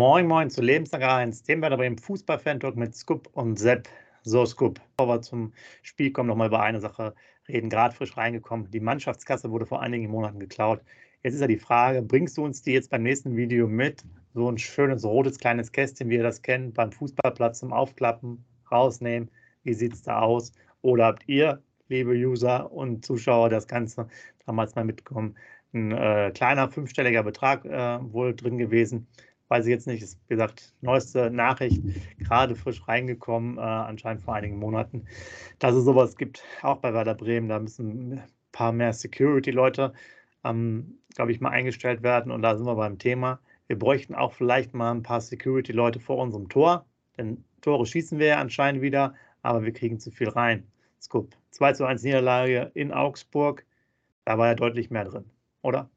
Moin Moin zu Lebenstag 1, Themenwerder beim Fußball-Fan-Talk mit Scoop und Sepp. So, Scoop, bevor wir zum Spiel kommen, nochmal über eine Sache reden. Gerade frisch reingekommen. Die Mannschaftskasse wurde vor einigen Monaten geklaut. Jetzt ist ja die Frage, bringst du uns die jetzt beim nächsten Video mit? So ein schönes rotes kleines Kästchen, wie ihr das kennt, beim Fußballplatz zum Aufklappen, rausnehmen. Wie sieht es da aus? Oder habt ihr, liebe User und Zuschauer, das Ganze damals mal mitbekommen? Ein äh, kleiner fünfstelliger Betrag äh, wohl drin gewesen weiß ich jetzt nicht, ist wie gesagt neueste Nachricht, gerade frisch reingekommen, äh, anscheinend vor einigen Monaten, dass es sowas gibt, auch bei Werder Bremen. Da müssen ein paar mehr Security-Leute, ähm, glaube ich, mal eingestellt werden. Und da sind wir beim Thema. Wir bräuchten auch vielleicht mal ein paar Security-Leute vor unserem Tor, denn Tore schießen wir ja anscheinend wieder, aber wir kriegen zu viel rein. Scoop. 2 zu 1 Niederlage in Augsburg, da war ja deutlich mehr drin, oder?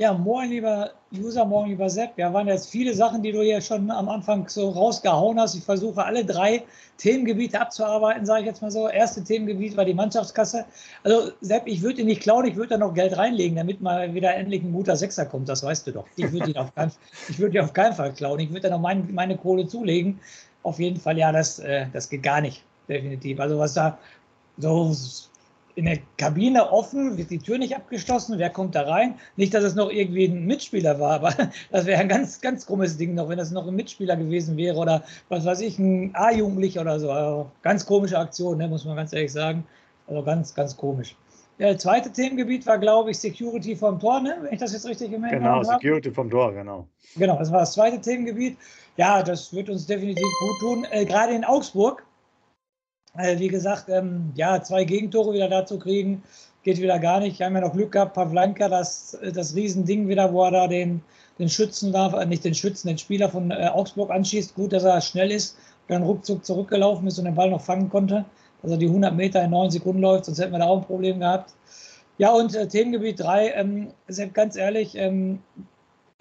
Ja, moin, lieber User, moin, lieber Sepp. Ja, waren jetzt viele Sachen, die du hier schon am Anfang so rausgehauen hast. Ich versuche alle drei Themengebiete abzuarbeiten, sage ich jetzt mal so. Erste Themengebiet war die Mannschaftskasse. Also, Sepp, ich würde ihn nicht klauen, ich würde da noch Geld reinlegen, damit mal wieder endlich ein guter Sechser kommt. Das weißt du doch. Ich würde ihn auf ich ihn auf keinen Fall klauen. Ich würde da noch mein, meine Kohle zulegen. Auf jeden Fall, ja, das, äh, das geht gar nicht. Definitiv. Also, was da so in der Kabine offen, wird die Tür nicht abgeschlossen, wer kommt da rein? Nicht, dass es noch irgendwie ein Mitspieler war, aber das wäre ein ganz, ganz krummes Ding noch, wenn das noch ein Mitspieler gewesen wäre oder was weiß ich, ein A-Jugendlicher oder so. Also ganz komische Aktion, ne, muss man ganz ehrlich sagen. Also ganz, ganz komisch. Der zweite Themengebiet war, glaube ich, Security vom Tor, ne? wenn ich das jetzt richtig gemerkt genau, habe. Genau, Security vom Tor, genau. Genau, das war das zweite Themengebiet. Ja, das wird uns definitiv gut tun. Äh, gerade in Augsburg wie gesagt, ähm, ja, zwei Gegentore wieder dazu kriegen, geht wieder gar nicht. Wir haben ja noch Glück gehabt, Pavlanka, das, das Riesending wieder, wo er da den, den Schützen darf, äh, nicht den Schützen, den Spieler von äh, Augsburg anschießt. Gut, dass er schnell ist, dann ruckzuck zurückgelaufen ist und den Ball noch fangen konnte. Dass er die 100 Meter in 9 Sekunden läuft, sonst hätten wir da auch ein Problem gehabt. Ja, und äh, Themengebiet 3, ähm, ganz ehrlich, ähm,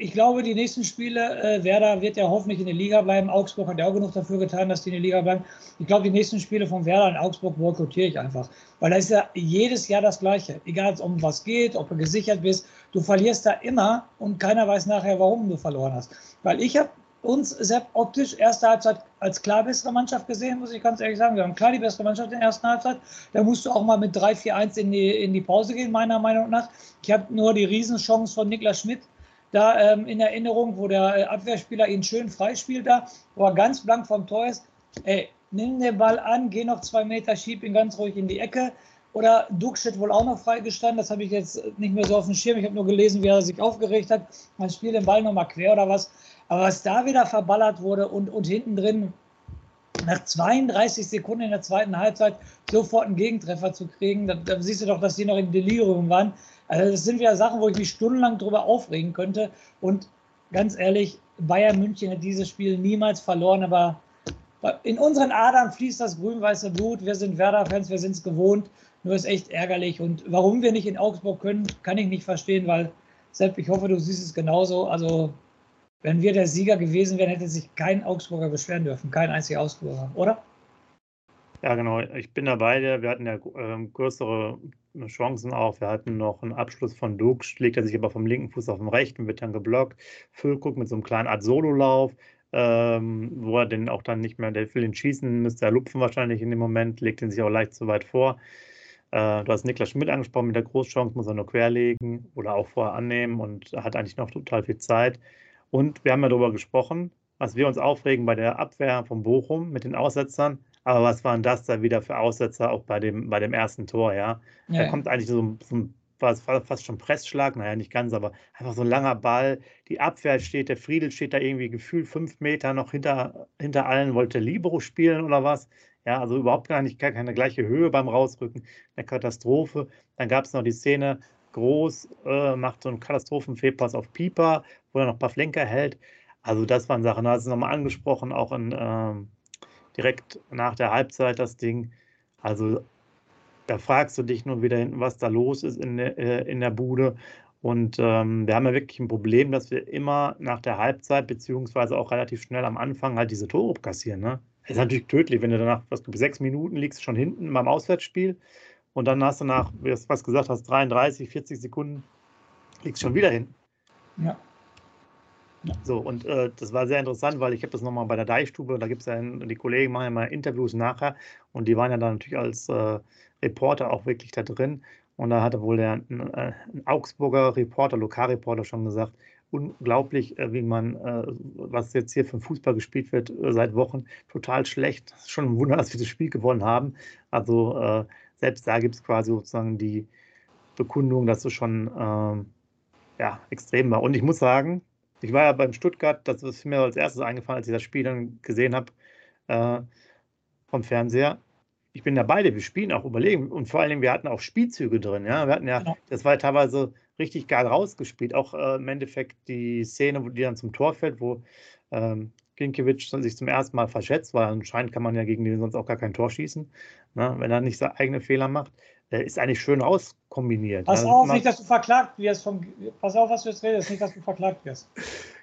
ich glaube, die nächsten Spiele, äh, Werder wird ja hoffentlich in der Liga bleiben. Augsburg hat ja auch genug dafür getan, dass die in der Liga bleiben. Ich glaube, die nächsten Spiele von Werder in Augsburg boykottiere ich einfach. Weil da ist ja jedes Jahr das Gleiche. Egal, um was geht, ob du gesichert bist. Du verlierst da immer und keiner weiß nachher, warum du verloren hast. Weil ich habe uns Sepp optisch erste Halbzeit als klar bessere Mannschaft gesehen, muss ich ganz ehrlich sagen. Wir haben klar die bessere Mannschaft in der ersten Halbzeit. Da musst du auch mal mit 3-4-1 in die, in die Pause gehen, meiner Meinung nach. Ich habe nur die Riesenchance von Niklas Schmidt da ähm, in Erinnerung, wo der äh, Abwehrspieler ihn schön freispielt da, wo er ganz blank vom Tor ist. Ey, nimm den Ball an, geh noch zwei Meter, schieb ihn ganz ruhig in die Ecke. Oder Duxch wohl auch noch freigestanden, das habe ich jetzt nicht mehr so auf dem Schirm. Ich habe nur gelesen, wie er sich aufgeregt hat. Man spielt den Ball nochmal quer oder was. Aber was da wieder verballert wurde und, und hinten drin nach 32 Sekunden in der zweiten Halbzeit sofort einen Gegentreffer zu kriegen, da, da siehst du doch, dass die noch in Delirium waren. Also das sind wieder Sachen, wo ich mich stundenlang darüber aufregen könnte. Und ganz ehrlich, Bayern München hat dieses Spiel niemals verloren, aber in unseren Adern fließt das grün-weiße Blut. Wir sind Werder-Fans, wir sind es gewohnt. Nur ist echt ärgerlich. Und warum wir nicht in Augsburg können, kann ich nicht verstehen, weil, Sepp, ich hoffe, du siehst es genauso. Also, wenn wir der Sieger gewesen wären, hätte sich kein Augsburger beschweren dürfen. Kein einziger Augsburger, oder? Ja, genau. Ich bin dabei. Wir hatten ja äh, größere Chancen auch. Wir hatten noch einen Abschluss von Dux, schlägt er sich aber vom linken Fuß auf den rechten, wird dann geblockt. Füllkrug mit so einem kleinen Art Sololauf, ähm, wo er den auch dann nicht mehr, der will ihn schießen, müsste er lupfen wahrscheinlich in dem Moment, legt ihn sich auch leicht zu weit vor. Äh, du hast Niklas Schmidt angesprochen mit der Großchance, muss er nur querlegen oder auch vorher annehmen und hat eigentlich noch total viel Zeit. Und wir haben ja darüber gesprochen, was wir uns aufregen bei der Abwehr von Bochum mit den Aussetzern aber was waren das da wieder für Aussetzer auch bei dem, bei dem ersten Tor, ja? ja da kommt eigentlich so, so ein was fast schon Pressschlag, naja, nicht ganz, aber einfach so ein langer Ball. Die Abwehr steht, der Friedel steht da irgendwie gefühlt fünf Meter noch hinter, hinter allen, wollte Libero spielen oder was. Ja, also überhaupt gar nicht, gar keine gleiche Höhe beim Rausrücken. Eine Katastrophe. Dann gab es noch die Szene, Groß äh, macht so einen Katastrophenfehlpass auf Pieper, wo er noch ein paar Flenker hält. Also das waren Sachen, da hast du nochmal angesprochen, auch in, ähm, direkt nach der Halbzeit das Ding. Also da fragst du dich nur wieder hinten, was da los ist in der, äh, in der Bude. Und ähm, wir haben ja wirklich ein Problem, dass wir immer nach der Halbzeit, beziehungsweise auch relativ schnell am Anfang halt diese Tore kassieren. Ne? Das ist natürlich tödlich, wenn du danach, was du sechs Minuten liegst schon hinten beim Auswärtsspiel und dann hast du nach, wie du was gesagt hast, 33, 40 Sekunden liegst schon wieder hinten. Ja. So, und äh, das war sehr interessant, weil ich habe das nochmal bei der Deichstube, da gibt es ja, die Kollegen machen ja mal Interviews nachher und die waren ja dann natürlich als äh, Reporter auch wirklich da drin. Und da hatte wohl der ein, äh, ein Augsburger Reporter, Lokalreporter schon gesagt, unglaublich, äh, wie man, äh, was jetzt hier für Fußball gespielt wird seit Wochen, total schlecht. Schon ein Wunder, dass wir das Spiel gewonnen haben. Also selbst da gibt es quasi sozusagen die Bekundung, dass es schon ähm, ja, extrem war. Und ich muss sagen, ich war ja beim Stuttgart, das ist mir als erstes eingefallen, als ich das Spiel dann gesehen habe äh, vom Fernseher. Ich bin da beide, wir spielen auch überlegen und vor allen Dingen, wir hatten auch Spielzüge drin. Ja, wir hatten ja, genau. das war teilweise richtig geil rausgespielt. Auch äh, im Endeffekt die Szene, wo die dann zum Tor fällt, wo ähm, Ginkiewicz sich zum ersten Mal verschätzt, weil anscheinend kann man ja gegen den sonst auch gar kein Tor schießen, ne, wenn er nicht seine eigene Fehler macht. Ist eigentlich schön auskombiniert. Pass ne? auf, nicht, dass du verklagt wirst. Vom, pass auf, was du jetzt redest, nicht, dass du verklagt wirst.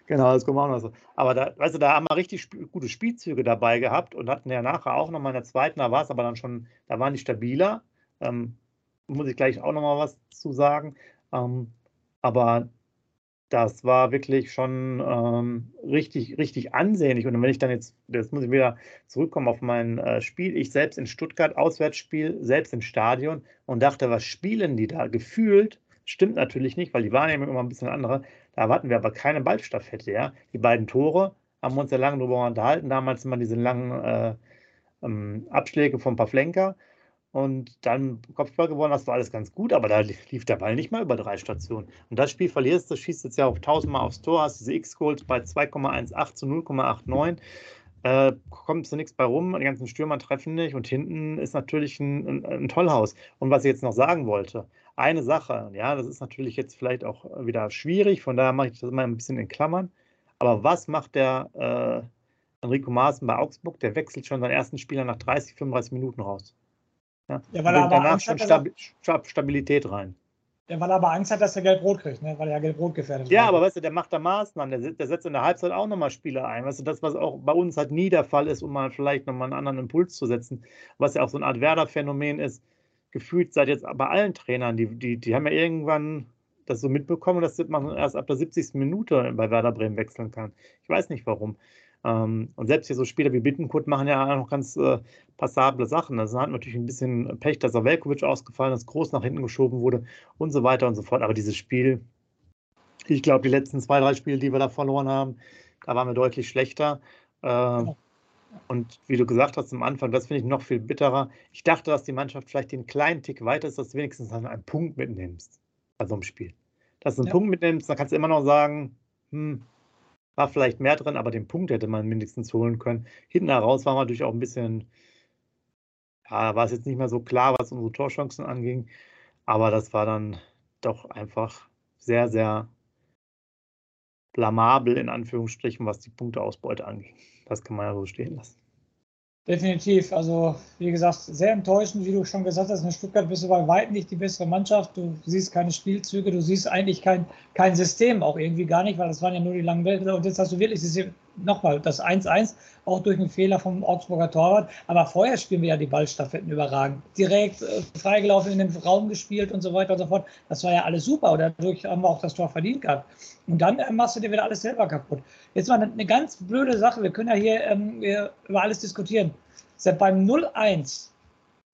Genau, das kommt auch noch so. Aber da, weißt du, da haben wir richtig sp gute Spielzüge dabei gehabt und hatten ja nachher auch nochmal in der zweiten, da war es aber dann schon, da waren die stabiler. Ähm, muss ich gleich auch nochmal was zu sagen. Ähm, aber das war wirklich schon ähm, richtig, richtig ansehnlich. Und wenn ich dann jetzt, jetzt muss ich wieder zurückkommen auf mein äh, Spiel, ich selbst in Stuttgart, Auswärtsspiel, selbst im Stadion und dachte, was spielen die da? Gefühlt, stimmt natürlich nicht, weil die Wahrnehmung immer ein bisschen andere. Da erwarten wir aber keine Ballstaffette, ja. Die beiden Tore haben wir uns ja lange darüber unterhalten. Damals immer diese langen äh, ähm, Abschläge von Pavlenka und dann Kopfball gewonnen, das war alles ganz gut, aber da lief der Ball nicht mal über drei Stationen. Und das Spiel verlierst du, schießt jetzt ja auf 1000 Mal aufs Tor, hast diese X-Goals bei 2,18 zu 0,89. Äh, kommt so nichts bei rum, die ganzen Stürmer treffen nicht und hinten ist natürlich ein, ein, ein, Tollhaus. Und was ich jetzt noch sagen wollte, eine Sache, ja, das ist natürlich jetzt vielleicht auch wieder schwierig, von daher mache ich das mal ein bisschen in Klammern. Aber was macht der äh, Enrico Maaßen bei Augsburg? Der wechselt schon seinen ersten Spieler nach 30, 35 Minuten raus. Ja, ja weil er aber danach Angst schon Stabilität rein. Ja, weil er aber Angst hat, dass er Gelb-Rot kriegt, ne? weil er ja Gelb-Rot gefährdet Ja, war. aber weißt du, der macht da Maßnahmen, der, der, setzt in der Halbzeit auch nochmal Spieler ein. Weißt du, das, was auch bei uns halt nie der Fall ist, um mal vielleicht nochmal einen anderen Impuls zu setzen, was ja auch so eine Art Werder-Phänomen ist, gefühlt seit jetzt bei allen Trainern, die, die, die haben ja irgendwann das so mitbekommen, dass man erst ab der 70. Minute bei Werder Bremen wechseln kann. Ich weiß nicht warum. Ähm, und selbst hier so Spieler wie Bittenkurt machen ja noch ganz äh, passable Sachen. Das hat natürlich ein bisschen Pech, dass Velkovic ausgefallen ist, groß nach hinten geschoben wurde und so weiter und so fort. Aber dieses Spiel, ich glaube, die letzten zwei, drei Spiele, die wir da verloren haben, da waren wir deutlich schlechter. Äh, und wie du gesagt hast am Anfang, das finde ich noch viel bitterer. Ich dachte, dass die Mannschaft vielleicht den kleinen Tick weiter ist, dass du wenigstens einen Punkt mitnimmst bei so einem Spiel. Dass du einen ja. Punkt mitnimmst, dann kannst du immer noch sagen, hm, war vielleicht mehr drin, aber den Punkt hätte man mindestens holen können. Hinten heraus war man natürlich auch ein bisschen, ja, war es jetzt nicht mehr so klar, was unsere Torchancen anging, aber das war dann doch einfach sehr, sehr blamabel in Anführungsstrichen, was die Punkteausbeute anging. Das kann man ja so stehen lassen. Definitiv. Also, wie gesagt, sehr enttäuschend, wie du schon gesagt hast. In Stuttgart bist du bei weitem nicht die bessere Mannschaft. Du siehst keine Spielzüge, du siehst eigentlich kein, kein System, auch irgendwie gar nicht, weil das waren ja nur die langen Bälle. Und jetzt hast du wirklich nochmal das 1-1, auch durch einen Fehler vom Augsburger Torwart. Aber vorher spielen wir ja die Ballstaffetten überragend. Direkt äh, freigelaufen in den Raum gespielt und so weiter und so fort. Das war ja alles super. Und dadurch haben wir auch das Tor verdient gehabt. Und dann äh, machst du dir wieder alles selber kaputt. Jetzt mal eine, ganz blöde Sache. Wir können ja hier ähm, über alles diskutieren. Seit beim 0-1,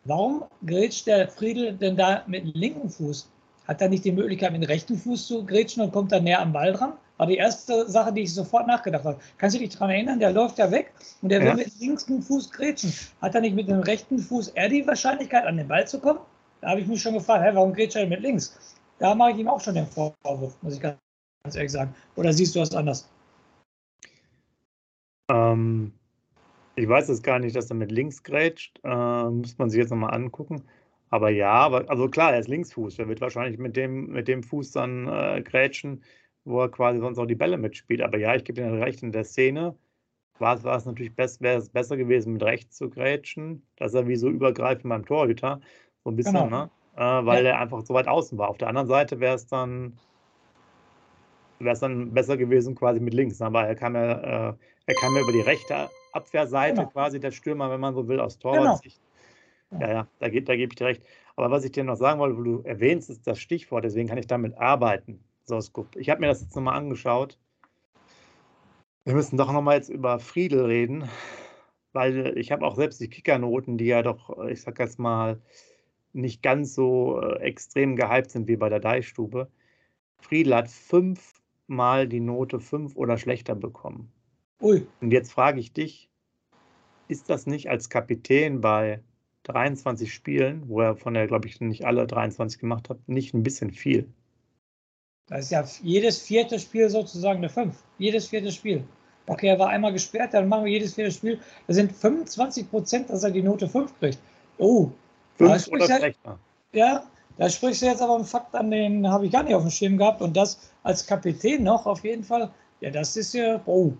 warum grätscht der Friedel denn da mit dem linken Fuß? Hat er nicht die Möglichkeit, mit dem rechten Fuß zu grätschen und kommt dann näher am Ball dran? War die erste Sache, die ich sofort nachgedacht habe. Kannst du dich daran erinnern? Der läuft ja weg und der ja. will mit dem linken Fuß grätschen. Hat er nicht mit dem rechten Fuß eher die Wahrscheinlichkeit, an den Ball zu kommen? Da habe ich mich schon gefragt, hä, warum grätscht er mit links? Da mache ich ihm auch schon den Vorwurf, muss ich ganz ehrlich sagen. Oder siehst du das anders? Ähm, ich weiß es gar nicht, dass er mit links grätscht. Äh, muss man sich jetzt nochmal angucken. Aber ja, aber, also klar, er ist Linksfuß. Er wird wahrscheinlich mit dem, mit dem Fuß dann äh, grätschen, wo er quasi sonst auch die Bälle mitspielt. Aber ja, ich gebe Ihnen recht, in der Szene war es, war es natürlich best, wäre es besser gewesen, mit rechts zu grätschen, dass er wie so übergreifend beim Torhüter, so ein bisschen, genau. ne? Äh, weil ja. er einfach so weit außen war. Auf der anderen Seite wäre es dann wäre es dann besser gewesen quasi mit links. Aber er kam ja, äh, er kam ja über die rechte Abwehrseite genau. quasi der Stürmer, wenn man so will, aus Torwartsicht. Genau. Ja, ja, da, da gebe ich dir recht. Aber was ich dir noch sagen wollte, wo du erwähnst, ist das Stichwort, deswegen kann ich damit arbeiten. So, Ich habe mir das jetzt nochmal angeschaut. Wir müssen doch nochmal jetzt über Friedel reden, weil ich habe auch selbst die Kickernoten, die ja doch, ich sag jetzt mal, nicht ganz so äh, extrem gehypt sind wie bei der Deichstube. Friedel hat fünfmal die Note fünf oder schlechter bekommen. Ui. Und jetzt frage ich dich, ist das nicht als Kapitän bei 23 Spielen, wo er von der, glaube ich, nicht alle 23 gemacht hat, nicht ein bisschen viel? Das ist ja jedes vierte Spiel sozusagen eine 5. Jedes vierte Spiel. Okay, er war einmal gesperrt, dann machen wir jedes vierte Spiel. Das sind 25 Prozent, dass er die Note 5 kriegt. Oh, 5 oder schlechter. Ja, da sprichst du jetzt aber einen Fakt an, den habe ich gar nicht auf dem Schirm gehabt. Und das als Kapitän noch auf jeden Fall. Ja, das ist ja, oh,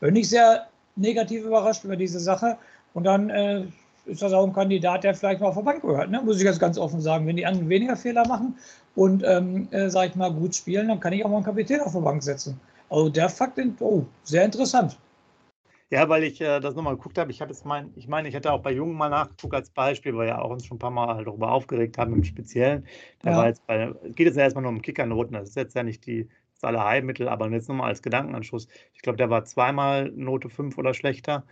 bin ich sehr negativ überrascht über diese Sache. Und dann äh, ist das auch ein Kandidat, der vielleicht mal auf der Bank gehört. Ne? Muss ich jetzt ganz offen sagen. Wenn die anderen weniger Fehler machen und, ähm, äh, sag ich mal, gut spielen, dann kann ich auch mal einen Kapitän auf der Bank setzen. Also der Fakt, oh, sehr interessant. Ja, weil ich äh, das nochmal geguckt habe. Ich habe es mein, ich meine, ich hätte auch bei Jungen mal nachgeguckt als Beispiel, weil wir ja auch uns schon ein paar Mal darüber aufgeregt haben im Speziellen. Da ja. war jetzt bei, geht es ja erstmal nur um Kickernoten. Das ist jetzt ja nicht die, das Allerheilmittel, aber jetzt nochmal als Gedankenanschluss. Ich glaube, der war zweimal Note 5 oder schlechter.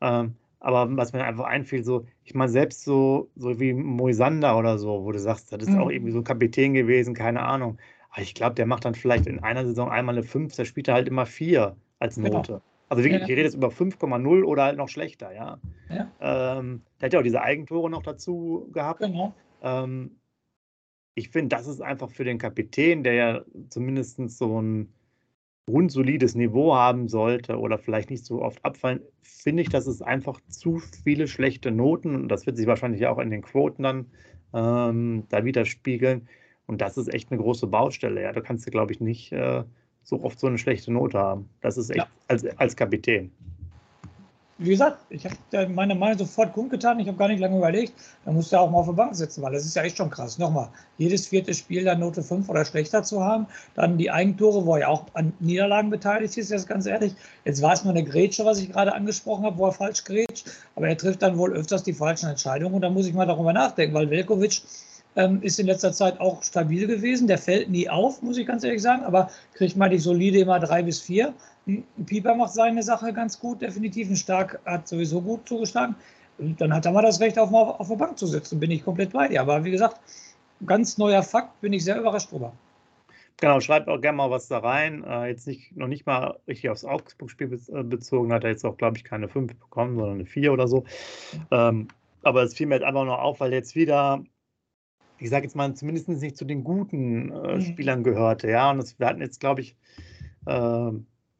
Ähm, aber was mir einfach einfiel, so, ich meine, selbst so, so wie Moisander oder so, wo du sagst, das ist mhm. auch irgendwie so Kapitän gewesen, keine Ahnung. Aber ich glaube, der macht dann vielleicht in einer Saison einmal eine 5, der spielt halt immer 4 als genau. Note. Genau. Also wirklich, ja. ich rede jetzt über 5,0 oder halt noch schlechter, ja. ja. Ähm, der hat ja auch diese Eigentore noch dazu gehabt. Genau. Ähm, ich finde, das ist einfach für den Kapitän, der ja zumindest so ein grundsolides Niveau haben sollte oder vielleicht nicht so oft abfallen, finde ich, dass es einfach zu viele schlechte Noten und das wird sich wahrscheinlich auch in den Quoten dann ähm, da widerspiegeln. Und das ist echt eine große Baustelle. Ja, da kannst du, glaube ich, nicht äh, so oft so eine schlechte Note haben. Das ist echt ja. als, als Kapitän. Wie gesagt, ich habe meine Meinung sofort kundgetan. Ich habe gar nicht lange überlegt. Da musst du auch mal auf der Bank sitzen, weil das ist ja echt schon krass. Nochmal, jedes vierte Spiel dann Note 5 oder schlechter zu haben. Dann die Eigentore, wo er ja auch an Niederlagen beteiligt ist, jetzt ganz ehrlich. Jetzt war es nur eine Grätsche, was ich gerade angesprochen habe, wo er falsch grätscht. Aber er trifft dann wohl öfters die falschen Entscheidungen. Und da muss ich mal darüber nachdenken, weil Velkovic ähm, ist in letzter Zeit auch stabil gewesen. Der fällt nie auf, muss ich ganz ehrlich sagen, aber kriegt mal die solide immer drei bis vier. Pieper macht seine Sache ganz gut, definitiv. Ein Stark hat sowieso gut zugeschlagen. Und dann hat er mal das Recht, auf, auf der Bank zu sitzen. Bin ich komplett bei dir. Aber wie gesagt, ganz neuer Fakt, bin ich sehr überrascht drüber. Genau, schreibt auch gerne mal was da rein. Äh, jetzt nicht, noch nicht mal richtig aufs Augsburg-Spiel äh, bezogen, hat er jetzt auch, glaube ich, keine 5 bekommen, sondern eine 4 oder so. Ähm, aber es fiel mir jetzt einfach noch auf, weil jetzt wieder ich sage jetzt mal, zumindest nicht zu den guten äh, mhm. Spielern gehörte. Ja, und das, wir hatten jetzt, glaube ich, äh,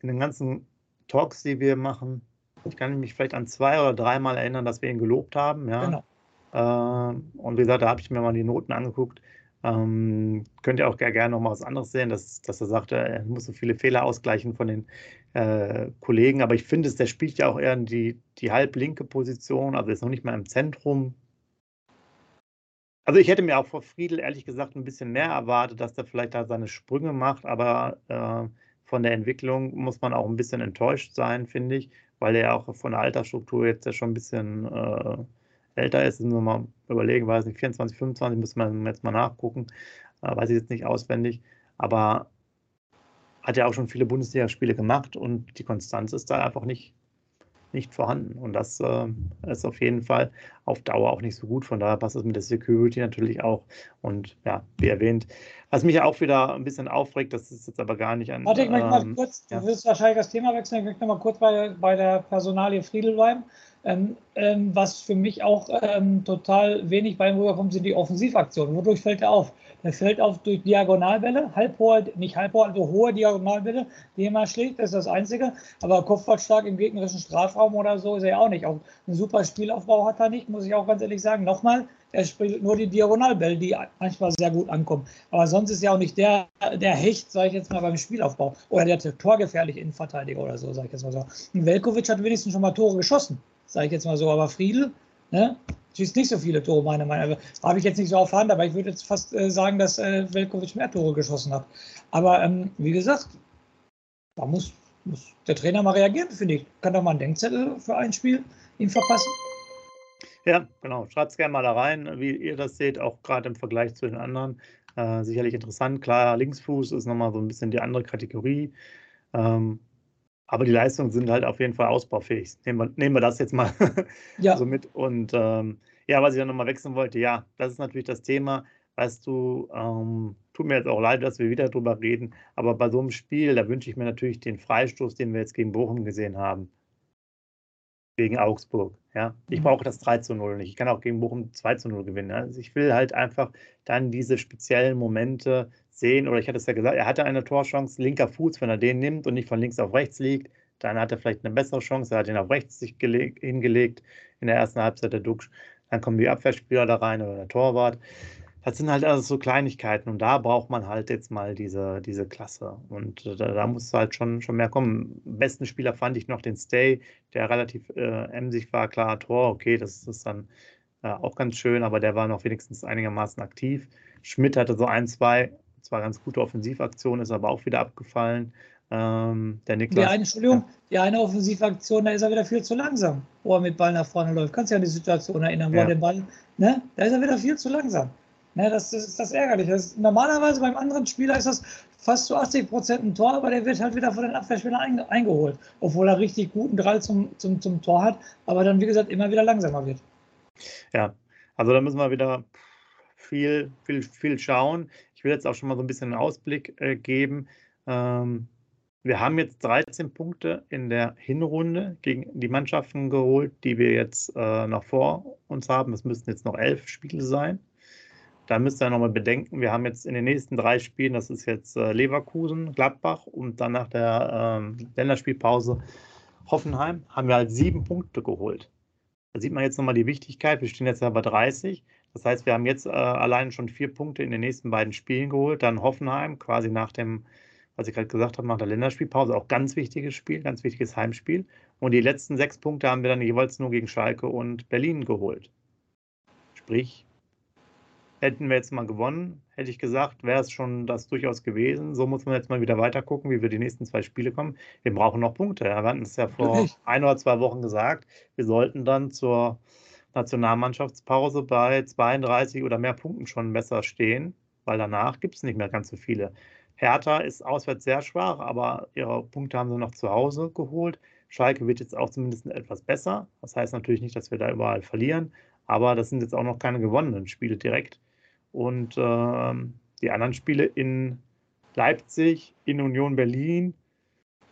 in den ganzen Talks, die wir machen, ich kann mich vielleicht an zwei oder dreimal erinnern, dass wir ihn gelobt haben. Ja. Genau. Äh, und wie gesagt, da habe ich mir mal die Noten angeguckt. Ähm, könnt ihr auch gerne noch mal was anderes sehen, dass, dass er sagte, er muss so viele Fehler ausgleichen von den äh, Kollegen. Aber ich finde, der spielt ja auch eher in die, die halblinke Position, also ist noch nicht mal im Zentrum also ich hätte mir auch vor Friedel ehrlich gesagt ein bisschen mehr erwartet, dass der vielleicht da seine Sprünge macht, aber äh, von der Entwicklung muss man auch ein bisschen enttäuscht sein, finde ich, weil er auch von der Altersstruktur jetzt ja schon ein bisschen äh, älter ist. Nur mal überlegen, weiß nicht, 24, 25 muss man jetzt mal nachgucken, äh, weiß ich jetzt nicht auswendig, aber hat ja auch schon viele Bundesligaspiele gemacht und die Konstanz ist da einfach nicht nicht vorhanden. Und das äh, ist auf jeden Fall auf Dauer auch nicht so gut. Von daher passt es mit der Security natürlich auch. Und ja, wie erwähnt, was mich auch wieder ein bisschen aufregt, das ist jetzt aber gar nicht an. Warte, ich möchte ähm, mal kurz, ja. du wirst wahrscheinlich das Thema wechseln, ich möchte noch mal kurz bei, bei der Personalie Friedel bleiben. Ähm, ähm, was für mich auch ähm, total wenig bei ihm rüberkommt, sind die Offensivaktionen. Wodurch fällt er auf? Der fällt auf durch Diagonalbälle, halbhohe, nicht halbhohe, also hohe Diagonalbälle, die er schlägt, das ist das Einzige. Aber Kopfballstark im gegnerischen Strafraum oder so ist er ja auch nicht. Auch einen super Spielaufbau hat er nicht, muss ich auch ganz ehrlich sagen. Nochmal, er spielt nur die Diagonalbälle, die manchmal sehr gut ankommen. Aber sonst ist ja auch nicht der, der Hecht, sage ich jetzt mal, beim Spielaufbau. Oder der torgefährliche Innenverteidiger oder so, sage ich jetzt mal so. Und Velkovic hat wenigstens schon mal Tore geschossen, sage ich jetzt mal so. Aber Friedel, ne, schießt nicht so viele Tore, meiner Meinung nach. Also, habe ich jetzt nicht so auf Hand, aber ich würde jetzt fast äh, sagen, dass äh, Velkovic mehr Tore geschossen hat. Aber ähm, wie gesagt, da muss, muss, der Trainer mal reagieren, finde ich. Kann doch mal einen Denkzettel für ein Spiel ihm verpassen. Ja, genau. Schreibt es gerne mal da rein, wie ihr das seht, auch gerade im Vergleich zu den anderen. Äh, sicherlich interessant. Klar, Linksfuß ist nochmal so ein bisschen die andere Kategorie. Ähm, Aber die Leistungen sind halt auf jeden Fall ausbaufähig. Nehmen wir, nehmen wir das jetzt mal ja. so mit. Und ähm, ja, was ich dann nochmal wechseln wollte, ja, das ist natürlich das Thema. Weißt du, ähm, tut mir jetzt auch leid, dass wir wieder drüber reden, aber bei so einem Spiel, da wünsche ich mir natürlich den Freistoß, den wir jetzt gegen Bochum gesehen haben. Gegen Augsburg. Ja, ich mhm. brauche das 3 zu 0 nicht. Ich kann auch gegen Bochum 2 zu 0 gewinnen. Also ich will halt einfach dann diese speziellen Momente sehen. Oder ich hatte es ja gesagt, er hatte eine Torchance, linker Fuß, wenn er den nimmt und nicht von links auf rechts liegt, dann hat er vielleicht eine bessere Chance. Er hat ihn auf rechts sich hingelegt in der ersten Halbzeit der Duxch. Dann kommen die Abwehrspieler da rein oder der Torwart. Das sind halt also so Kleinigkeiten und da braucht man halt jetzt mal diese, diese Klasse. Und da, da muss halt schon, schon mehr kommen. Besten Spieler fand ich noch den Stay, der relativ äh, emsig war. Klar, Tor, okay, das ist dann äh, auch ganz schön, aber der war noch wenigstens einigermaßen aktiv. Schmidt hatte so ein, zwei, zwar ganz gute Offensivaktionen, ist aber auch wieder abgefallen. Ähm, der Niklas. Die eine, Entschuldigung, ja. die eine Offensivaktion, da ist er wieder viel zu langsam, wo er mit Ball nach vorne läuft. Kannst du dich an die Situation erinnern, wo ja. er den Ball, ne? Da ist er wieder viel zu langsam. Ne, das, das ist das ärgerlich. Das normalerweise beim anderen Spieler ist das fast zu 80 Prozent ein Tor, aber der wird halt wieder von den Abwehrspielern einge eingeholt, obwohl er richtig guten Drall zum, zum, zum Tor hat, aber dann, wie gesagt, immer wieder langsamer wird. Ja, also da müssen wir wieder viel, viel, viel schauen. Ich will jetzt auch schon mal so ein bisschen einen Ausblick äh, geben. Ähm, wir haben jetzt 13 Punkte in der Hinrunde gegen die Mannschaften geholt, die wir jetzt äh, noch vor uns haben. Es müssten jetzt noch elf Spiele sein. Da müsst ihr nochmal bedenken, wir haben jetzt in den nächsten drei Spielen, das ist jetzt äh, Leverkusen, Gladbach und dann nach der ähm, Länderspielpause Hoffenheim, haben wir halt sieben Punkte geholt. Da sieht man jetzt nochmal die Wichtigkeit. Wir stehen jetzt ja bei 30. Das heißt, wir haben jetzt äh, allein schon vier Punkte in den nächsten beiden Spielen geholt. Dann Hoffenheim, quasi nach dem, was ich gerade gesagt habe, nach der Länderspielpause. Auch ganz wichtiges Spiel, ganz wichtiges Heimspiel. Und die letzten sechs Punkte haben wir dann jeweils nur gegen Schalke und Berlin geholt. Sprich, Hätten wir jetzt mal gewonnen, hätte ich gesagt, wäre es schon das durchaus gewesen. So muss man jetzt mal wieder weiter gucken, wie wir die nächsten zwei Spiele kommen. Wir brauchen noch Punkte. Wir hatten es ja vor ein oder zwei Wochen gesagt. Wir sollten dann zur Nationalmannschaftspause bei 32 oder mehr Punkten schon besser stehen, weil danach gibt es nicht mehr ganz so viele. Hertha ist auswärts sehr schwach, aber ihre Punkte haben sie noch zu Hause geholt. Schalke wird jetzt auch zumindest etwas besser. Das heißt natürlich nicht, dass wir da überall verlieren, aber das sind jetzt auch noch keine gewonnenen Spiele direkt. Und äh, die anderen Spiele in Leipzig, in Union Berlin,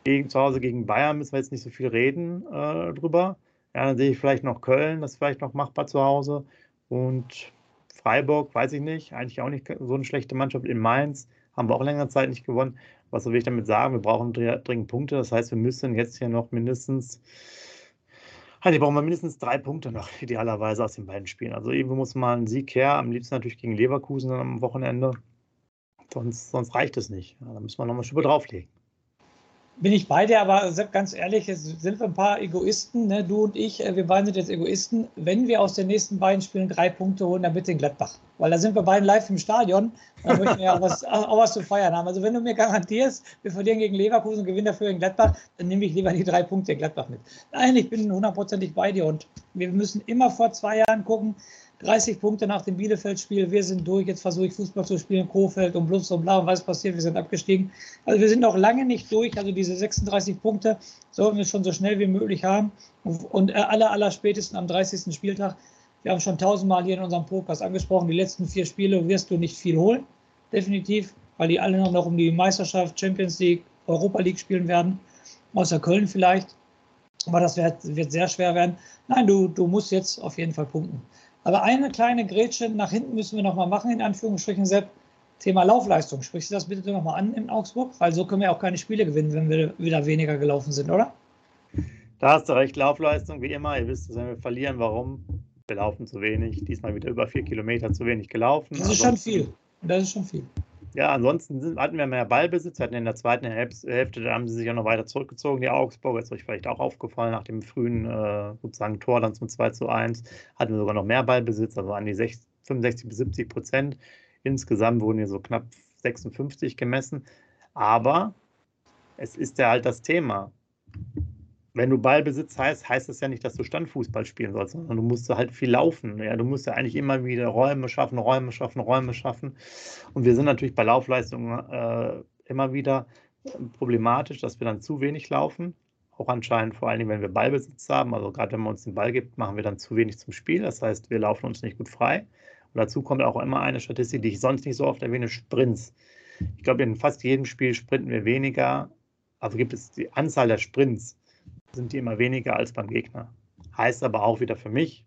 gegen, zu Hause gegen Bayern müssen wir jetzt nicht so viel reden äh, drüber. Ja, dann sehe ich vielleicht noch Köln, das ist vielleicht noch machbar zu Hause. Und Freiburg, weiß ich nicht, eigentlich auch nicht so eine schlechte Mannschaft. In Mainz haben wir auch längere Zeit nicht gewonnen. Was will ich damit sagen? Wir brauchen dringend Punkte. Das heißt, wir müssen jetzt hier noch mindestens Halt, die brauchen wir mindestens drei Punkte noch, idealerweise aus den beiden Spielen. Also irgendwo muss mal ein Sieg her, am liebsten natürlich gegen Leverkusen dann am Wochenende. Sonst, sonst reicht es nicht. Ja, da müssen wir nochmal Schippe drauflegen bin ich bei dir, aber ganz ehrlich, es sind wir ein paar Egoisten, ne? du und ich, äh, wir beiden sind jetzt Egoisten. Wenn wir aus den nächsten beiden Spielen drei Punkte holen, dann bitte in Gladbach. Weil da sind wir beiden live im Stadion dann möchten wir ja auch was, auch was zu feiern haben. Also wenn du mir garantierst, wir verlieren gegen Leverkusen und gewinnen dafür in Gladbach, dann nehme ich lieber die drei Punkte in Gladbach mit. Nein, ich bin hundertprozentig bei dir und wir müssen immer vor zwei Jahren gucken, 30 Punkte nach dem Bielefeld-Spiel, wir sind durch, jetzt versuche ich Fußball zu spielen, Kofeld und Blutz und Blau und was passiert, wir sind abgestiegen. Also wir sind noch lange nicht durch, also diese 36 Punkte sollten wir schon so schnell wie möglich haben und äh, aller, aller spätestens am 30. Spieltag. Wir haben schon tausendmal hier in unserem Podcast angesprochen, die letzten vier Spiele wirst du nicht viel holen, definitiv, weil die alle noch um die Meisterschaft, Champions League, Europa League spielen werden, außer Köln vielleicht. Aber das wird, wird sehr schwer werden. Nein, du, du musst jetzt auf jeden Fall punkten. Aber eine kleine Grätsche nach hinten müssen wir nochmal machen, in Anführungsstrichen, Sepp. Thema Laufleistung. Sprichst du das bitte nochmal an in Augsburg? Weil so können wir auch keine Spiele gewinnen, wenn wir wieder weniger gelaufen sind, oder? Da hast du recht. Laufleistung, wie immer. Ihr wisst, wenn wir verlieren, warum? Wir laufen zu wenig. Diesmal wieder über vier Kilometer zu wenig gelaufen. Das ist schon viel. Das ist schon viel. Ja, ansonsten hatten wir mehr Ballbesitz, hatten in der zweiten Hälfte, da haben sie sich auch noch weiter zurückgezogen, die Augsburger, ist euch vielleicht auch aufgefallen, nach dem frühen äh, sozusagen Tor dann zum 2 zu 1, hatten wir sogar noch mehr Ballbesitz, also an die 60, 65 bis 70 Prozent. Insgesamt wurden hier so knapp 56 gemessen. Aber es ist ja halt das Thema wenn du Ballbesitz heißt, heißt das ja nicht, dass du Standfußball spielen sollst, sondern du musst halt viel laufen. Ja, du musst ja eigentlich immer wieder Räume schaffen, Räume schaffen, Räume schaffen. Und wir sind natürlich bei Laufleistungen äh, immer wieder problematisch, dass wir dann zu wenig laufen. auch anscheinend, vor allen Dingen, wenn wir Ballbesitz haben. Also gerade wenn man uns den Ball gibt, machen wir dann zu wenig zum Spiel. Das heißt, wir laufen uns nicht gut frei. Und dazu kommt auch immer eine Statistik, die ich sonst nicht so oft erwähne, Sprints. Ich glaube, in fast jedem Spiel sprinten wir weniger. Also gibt es die Anzahl der Sprints, sind die immer weniger als beim Gegner. Heißt aber auch wieder für mich,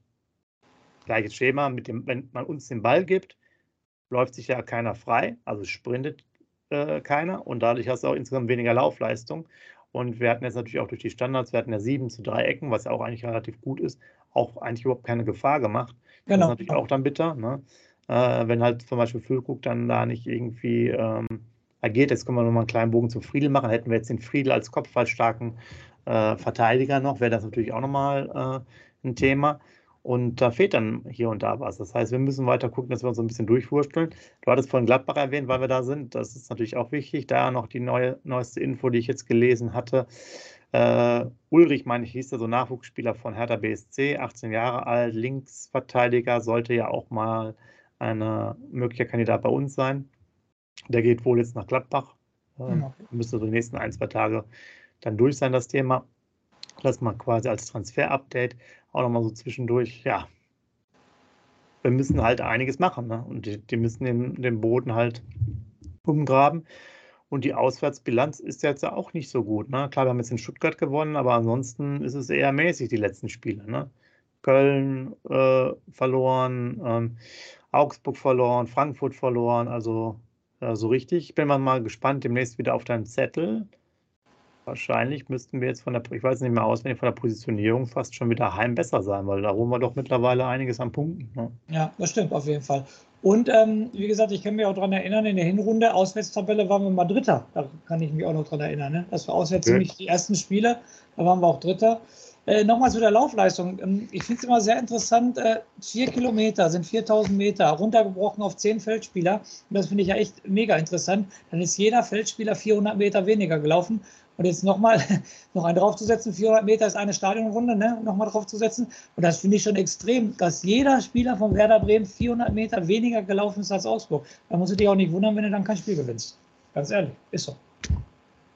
gleiches Schema, mit dem, wenn man uns den Ball gibt, läuft sich ja keiner frei, also sprintet äh, keiner und dadurch hast du auch insgesamt weniger Laufleistung. Und wir hatten jetzt natürlich auch durch die Standards, wir hatten ja sieben zu drei Ecken, was ja auch eigentlich relativ gut ist, auch eigentlich überhaupt keine Gefahr gemacht. Genau. Das ist natürlich auch dann bitter, ne? äh, wenn halt zum Beispiel Füllkrug dann da nicht irgendwie ähm, agiert. Jetzt können wir nochmal einen kleinen Bogen zum Friedel machen. Hätten wir jetzt den Friedel als kopfballstarken äh, Verteidiger noch, wäre das natürlich auch nochmal äh, ein Thema. Und da fehlt dann hier und da was. Das heißt, wir müssen weiter gucken, dass wir uns so ein bisschen durchwursteln. Du hattest vorhin Gladbach erwähnt, weil wir da sind. Das ist natürlich auch wichtig. Da noch die neue, neueste Info, die ich jetzt gelesen hatte. Uh, Ulrich, meine ich, hieß der so Nachwuchsspieler von Hertha BSC, 18 Jahre alt, Linksverteidiger, sollte ja auch mal ein möglicher Kandidat bei uns sein. Der geht wohl jetzt nach Gladbach. Uh, Müsste so die nächsten ein, zwei Tage dann durch sein, das Thema. Das mal quasi als Transfer-Update auch nochmal so zwischendurch, ja, wir müssen halt einiges machen. Ne? Und die, die müssen den, den Boden halt umgraben. Und die Auswärtsbilanz ist jetzt auch nicht so gut. Ne? Klar, wir haben jetzt in Stuttgart gewonnen, aber ansonsten ist es eher mäßig, die letzten Spiele. Ne? Köln äh, verloren, ähm, Augsburg verloren, Frankfurt verloren. Also äh, so richtig. Ich bin mal gespannt demnächst wieder auf deinen Zettel. Wahrscheinlich müssten wir jetzt von der, ich weiß nicht mehr auswendig, von der Positionierung fast schon wieder heim besser sein, weil da holen wir doch mittlerweile einiges an Punkten. Ne? Ja, das stimmt auf jeden Fall. Und ähm, wie gesagt, ich kann mich auch daran erinnern, in der Hinrunde, Auswärtstabelle waren wir mal Dritter. Da kann ich mich auch noch daran erinnern. Ne? Das war auswärts ziemlich die ersten Spiele, da waren wir auch Dritter. Äh, Nochmal zu der Laufleistung. Ähm, ich finde es immer sehr interessant. Äh, vier Kilometer sind 4000 Meter, runtergebrochen auf zehn Feldspieler. Und das finde ich ja echt mega interessant. Dann ist jeder Feldspieler 400 Meter weniger gelaufen. Und jetzt nochmal noch einen draufzusetzen, 400 Meter ist eine Stadionrunde, ne? nochmal draufzusetzen. Und das finde ich schon extrem, dass jeder Spieler von Werder Bremen 400 Meter weniger gelaufen ist als Augsburg. Da musst du dich auch nicht wundern, wenn du dann kein Spiel gewinnst. Ganz ehrlich, ist so.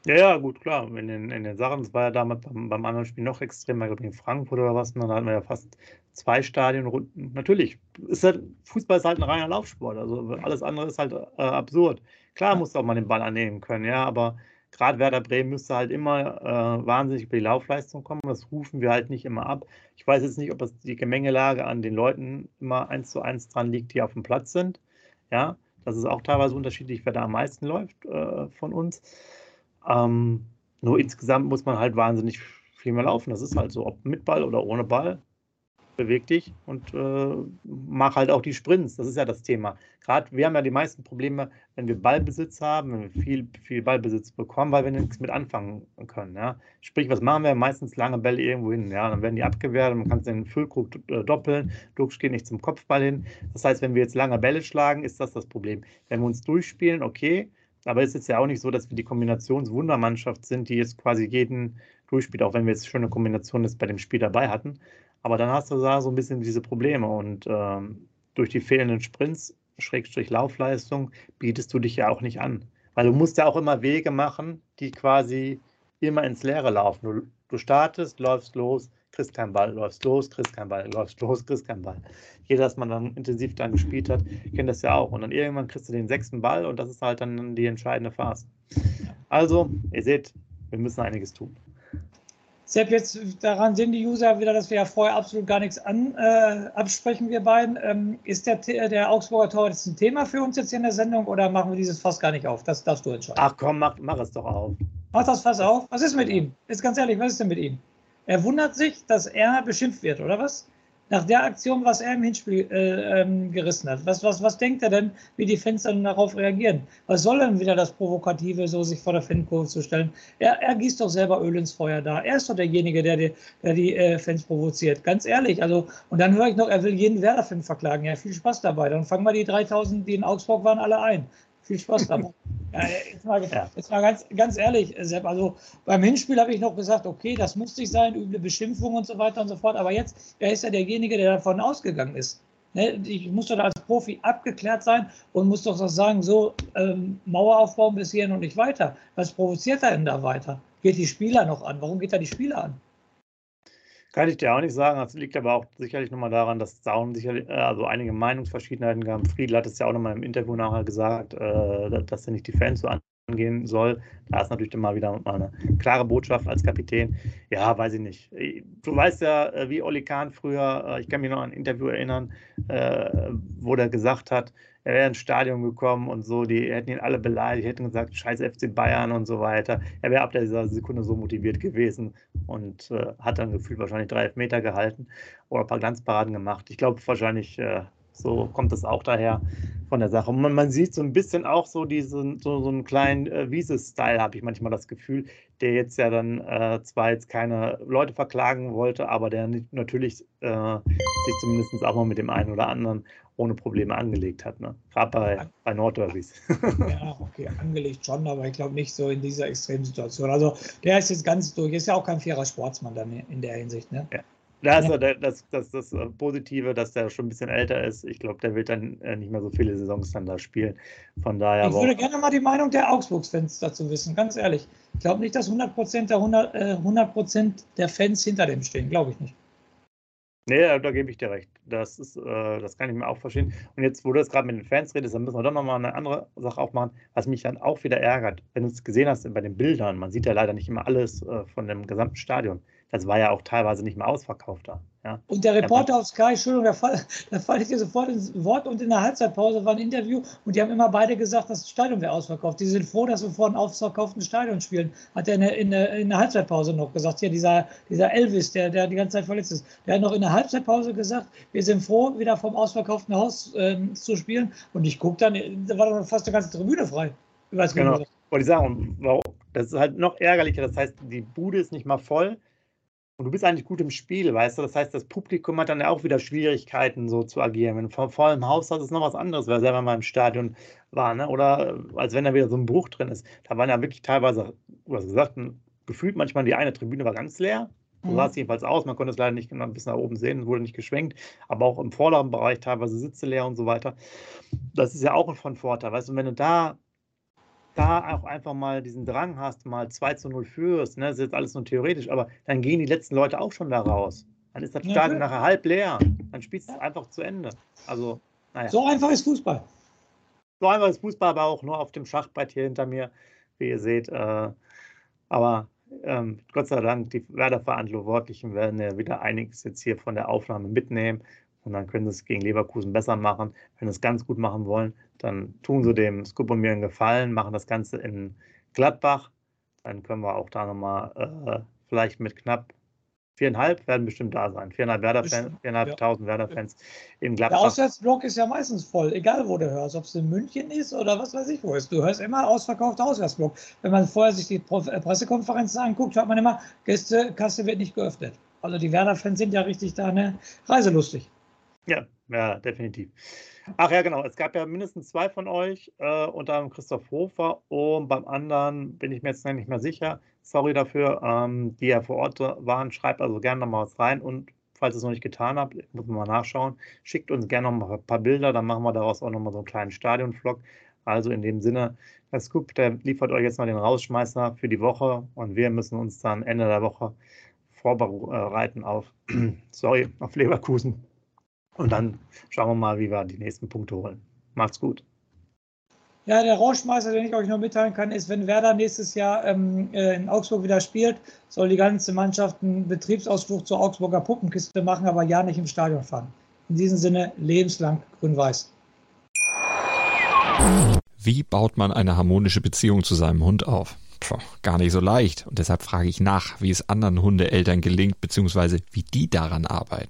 Ja, ja, gut, klar. In den, in den Sachen, das war ja damals beim, beim anderen Spiel noch extremer, ich glaube in Frankfurt oder was, und dann hatten wir ja fast zwei Stadionrunden. Natürlich, ist halt, Fußball ist halt ein reiner Laufsport, also alles andere ist halt äh, absurd. Klar musst du auch mal den Ball annehmen können, ja, aber gerade Werder Bremen müsste halt immer äh, wahnsinnig über die Laufleistung kommen. Das rufen wir halt nicht immer ab. Ich weiß jetzt nicht, ob das die Gemengelage an den Leuten immer eins zu eins dran liegt, die auf dem Platz sind. Ja, das ist auch teilweise unterschiedlich, wer da am meisten läuft äh, von uns. Ähm, nur insgesamt muss man halt wahnsinnig viel mehr laufen. Das ist halt so, ob mit Ball oder ohne Ball beweg dich und äh, mach halt auch die Sprints. Das ist ja das Thema. Gerade wir haben ja die meisten Probleme, wenn wir Ballbesitz haben, wenn wir viel, viel Ballbesitz bekommen, weil wir nichts mit anfangen können. Ja? Sprich, was machen wir? Meistens lange Bälle irgendwo hin. Ja? Dann werden die abgewehrt man kann den Füllkrug äh, doppeln. Dux geht nicht zum Kopfball hin. Das heißt, wenn wir jetzt lange Bälle schlagen, ist das das Problem. Wenn wir uns durchspielen, okay, aber es ist ja auch nicht so, dass wir die Kombinationswundermannschaft sind, die jetzt quasi jeden durchspielt, auch wenn wir jetzt schöne Kombinationen bei dem Spiel dabei hatten. Aber dann hast du da so ein bisschen diese Probleme und ähm, durch die fehlenden Sprints, Schrägstrich Laufleistung, bietest du dich ja auch nicht an. Weil du musst ja auch immer Wege machen, die quasi immer ins Leere laufen. Du, du startest, läufst los, kriegst keinen Ball, läufst los, kriegst keinen Ball, läufst los, kriegst keinen Ball. Jeder, das man dann intensiv dann gespielt hat, kennt das ja auch. Und dann irgendwann kriegst du den sechsten Ball und das ist halt dann die entscheidende Phase. Also, ihr seht, wir müssen einiges tun. Sepp, jetzt daran sehen die User wieder, dass wir ja vorher absolut gar nichts an, äh, absprechen, wir beiden. Ähm, ist der, der Augsburger Tor jetzt ein Thema für uns jetzt hier in der Sendung oder machen wir dieses Fass gar nicht auf? Das darfst du entscheiden. Ach komm, mach, mach es doch auf. Mach das Fass auf. Was ist mit ihm? Ist ganz ehrlich, was ist denn mit ihm? Er wundert sich, dass er beschimpft wird, oder was? Nach der Aktion, was er im Hinspiel äh, ähm, gerissen hat. Was, was, was denkt er denn, wie die Fans dann darauf reagieren? Was soll denn wieder das Provokative, so sich vor der Fankurve zu stellen? Er, er gießt doch selber Öl ins Feuer da. Er ist doch derjenige, der die, der die äh, Fans provoziert. Ganz ehrlich. Also, und dann höre ich noch, er will jeden Werder-Fan verklagen. Ja, viel Spaß dabei. Dann fangen wir die 3000, die in Augsburg waren, alle ein. Viel Spaß dabei. Ja, jetzt mal, jetzt mal ganz, ganz ehrlich, Sepp, also beim Hinspiel habe ich noch gesagt, okay, das muss nicht sein, üble Beschimpfung und so weiter und so fort, aber jetzt, er ist ja derjenige, der davon ausgegangen ist. Ne? Ich muss doch als Profi abgeklärt sein und muss doch sagen, so ähm, Mauer aufbauen bis hierhin und nicht weiter. Was provoziert er denn da weiter? geht die Spieler noch an? Warum geht er die Spieler an? Kann ich dir auch nicht sagen. Das liegt aber auch sicherlich nochmal daran, dass Zaun sicherlich, äh, also einige Meinungsverschiedenheiten gab. Friedl hat es ja auch nochmal im Interview nachher gesagt, äh, dass er nicht die Fans so angehen soll. Da ist natürlich dann mal wieder eine klare Botschaft als Kapitän. Ja, weiß ich nicht. Du weißt ja, äh, wie Oli Kahn früher, ich kann mich noch an ein Interview erinnern, wo der gesagt hat, er wäre ins Stadion gekommen und so, die hätten ihn alle beleidigt, hätten gesagt, scheiß FC Bayern und so weiter. Er wäre ab dieser Sekunde so motiviert gewesen und äh, hat dann gefühlt wahrscheinlich drei Elfmeter gehalten oder ein paar Glanzparaden gemacht. Ich glaube wahrscheinlich, äh, so kommt es auch daher von der Sache. Man, man, sieht so ein bisschen auch so diesen, so, so einen kleinen äh, Wiese-Style, habe ich manchmal das Gefühl, der jetzt ja dann äh, zwar jetzt keine Leute verklagen wollte, aber der natürlich äh, sich zumindest auch mal mit dem einen oder anderen ohne Probleme angelegt hat. Ne? Gerade bei, bei Nordderbys. ja, okay, angelegt schon, aber ich glaube nicht so in dieser Extremsituation. Also der ist jetzt ganz durch, ist ja auch kein fairer Sportsmann dann in der Hinsicht. Ne? Ja. Da ist ja. das, das, das, äh, Positive, dass der schon ein bisschen älter ist. Ich glaube, der wird dann äh, nicht mehr so viele Saisons dann da spielen. Von daher. Ich würde gerne mal die Meinung der Augsburgs-Fans dazu wissen, ganz ehrlich. Ich glaube nicht, dass 100% der, 100, äh, 100 der Fans hinter dem stehen. Glaube ich nicht. Nee, da, gebe ich dir recht. Das, ist, äh, das kann ich mir auch verstehen. Und jetzt, wo du jetzt gerade mit den Fans redest, dann müssen wir doch nochmal eine andere Sache aufmachen, was mich dann auch wieder ärgert. Wenn du es gesehen hast bei den Bildern, man sieht ja leider nicht immer alles äh, von dem gesamten Stadion das war ja auch teilweise nicht mehr ausverkauft da. Ja. Und der Reporter auf Sky, Entschuldigung, da, fall, falle ich dir sofort ins Wort und in der Halbzeitpause war ein Interview und die haben immer beide gesagt, das Stadion wäre ausverkauft. Die sind froh, dass wir vor einem ausverkauften Stadion spielen. Hat er in der, in der, in der Halbzeitpause noch gesagt. Hier, dieser, dieser Elvis, der, der die ganze Zeit verletzt ist, der hat noch in der Halbzeitpause gesagt, wir sind froh, wieder vom ausverkauften Haus äh, zu spielen. Und ich gucke dann, da war doch fast eine ganze Tribüne frei. Ich weiß genau. Wollte ich sagen? Das ist halt noch ärgerlicher. Das heißt, die Bude ist nicht mal voll und du bist eigentlich gut im Spiel, weißt du? Das heißt, das Publikum hat dann auch wieder Schwierigkeiten, so zu agieren. Wenn du vor vollem Haus hast, ist noch was anderes, wer selber mal im Stadion war, ne? Oder äh, als wenn da wieder so ein Bruch drin ist. Da waren ja wirklich teilweise, du hast gesagt, gefühlt manchmal die eine Tribüne war ganz leer. So mhm. sah es jedenfalls aus. Man konnte es leider nicht genau bis nach oben sehen, wurde nicht geschwenkt. Aber auch im vorderen Bereich teilweise Sitze leer und so weiter. Das ist ja auch von Vorteil, weißt du? Und wenn du da da auch einfach mal diesen Drang hast, mal 2 zu 0 führst, ne, das ist jetzt alles nur theoretisch, aber dann gehen die letzten Leute auch schon da raus. Dann ist das Stadion ja, nachher halb leer. Dann spielst du es einfach zu Ende. Also, naja. So einfach ist Fußball. So einfach ist Fußball, aber auch nur auf dem Schachbrett hier hinter mir, wie ihr seht. Äh, aber ähm, Gott sei Dank, die Werder-Verantwortlichen werden ja wieder einiges jetzt hier von der Aufnahme mitnehmen und dann können sie es gegen Leverkusen besser machen. Wenn sie es ganz gut machen wollen, dann tun sie dem Scoop und mir einen Gefallen, machen das Ganze in Gladbach. Dann können wir auch da nochmal äh, vielleicht mit knapp viereinhalb werden bestimmt da sein. Viereinhalb Werder-Fans, viereinhalbtausend ja. Werder-Fans in Gladbach. Der Auswärtsblock ist ja meistens voll, egal wo du hörst, ob es in München ist oder was weiß ich wo ist. Du hörst immer ausverkaufter Auswärtsblock. Wenn man vorher sich die äh, Pressekonferenzen anguckt, hört man immer, Gästekasse wird nicht geöffnet. Also die Werder-Fans sind ja richtig da ne, reiselustig. Ja, ja, definitiv. Ach ja, genau. Es gab ja mindestens zwei von euch, äh, unter anderem Christoph Hofer und beim anderen bin ich mir jetzt nicht mehr sicher. Sorry dafür, ähm, die ja vor Ort waren. Schreibt also gerne noch mal was rein und falls ihr es noch nicht getan habt, muss man mal nachschauen. Schickt uns gerne noch mal ein paar Bilder, dann machen wir daraus auch noch mal so einen kleinen Stadionvlog. Also in dem Sinne, der Scoop, der liefert euch jetzt mal den Rausschmeißer für die Woche und wir müssen uns dann Ende der Woche vorbereiten auf, sorry, auf Leverkusen. Und dann schauen wir mal, wie wir die nächsten Punkte holen. Macht's gut. Ja, der Rauschmeister, den ich euch noch mitteilen kann, ist, wenn Werder nächstes Jahr ähm, äh, in Augsburg wieder spielt, soll die ganze Mannschaft einen Betriebsausflug zur Augsburger Puppenkiste machen, aber ja nicht im Stadion fahren. In diesem Sinne, lebenslang grün-weiß. Wie baut man eine harmonische Beziehung zu seinem Hund auf? Puh, gar nicht so leicht. Und deshalb frage ich nach, wie es anderen Hundeeltern gelingt, beziehungsweise wie die daran arbeiten.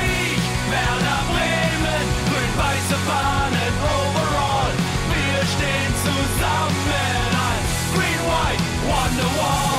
Bananen overall. Wir Green, White, Wonderwall.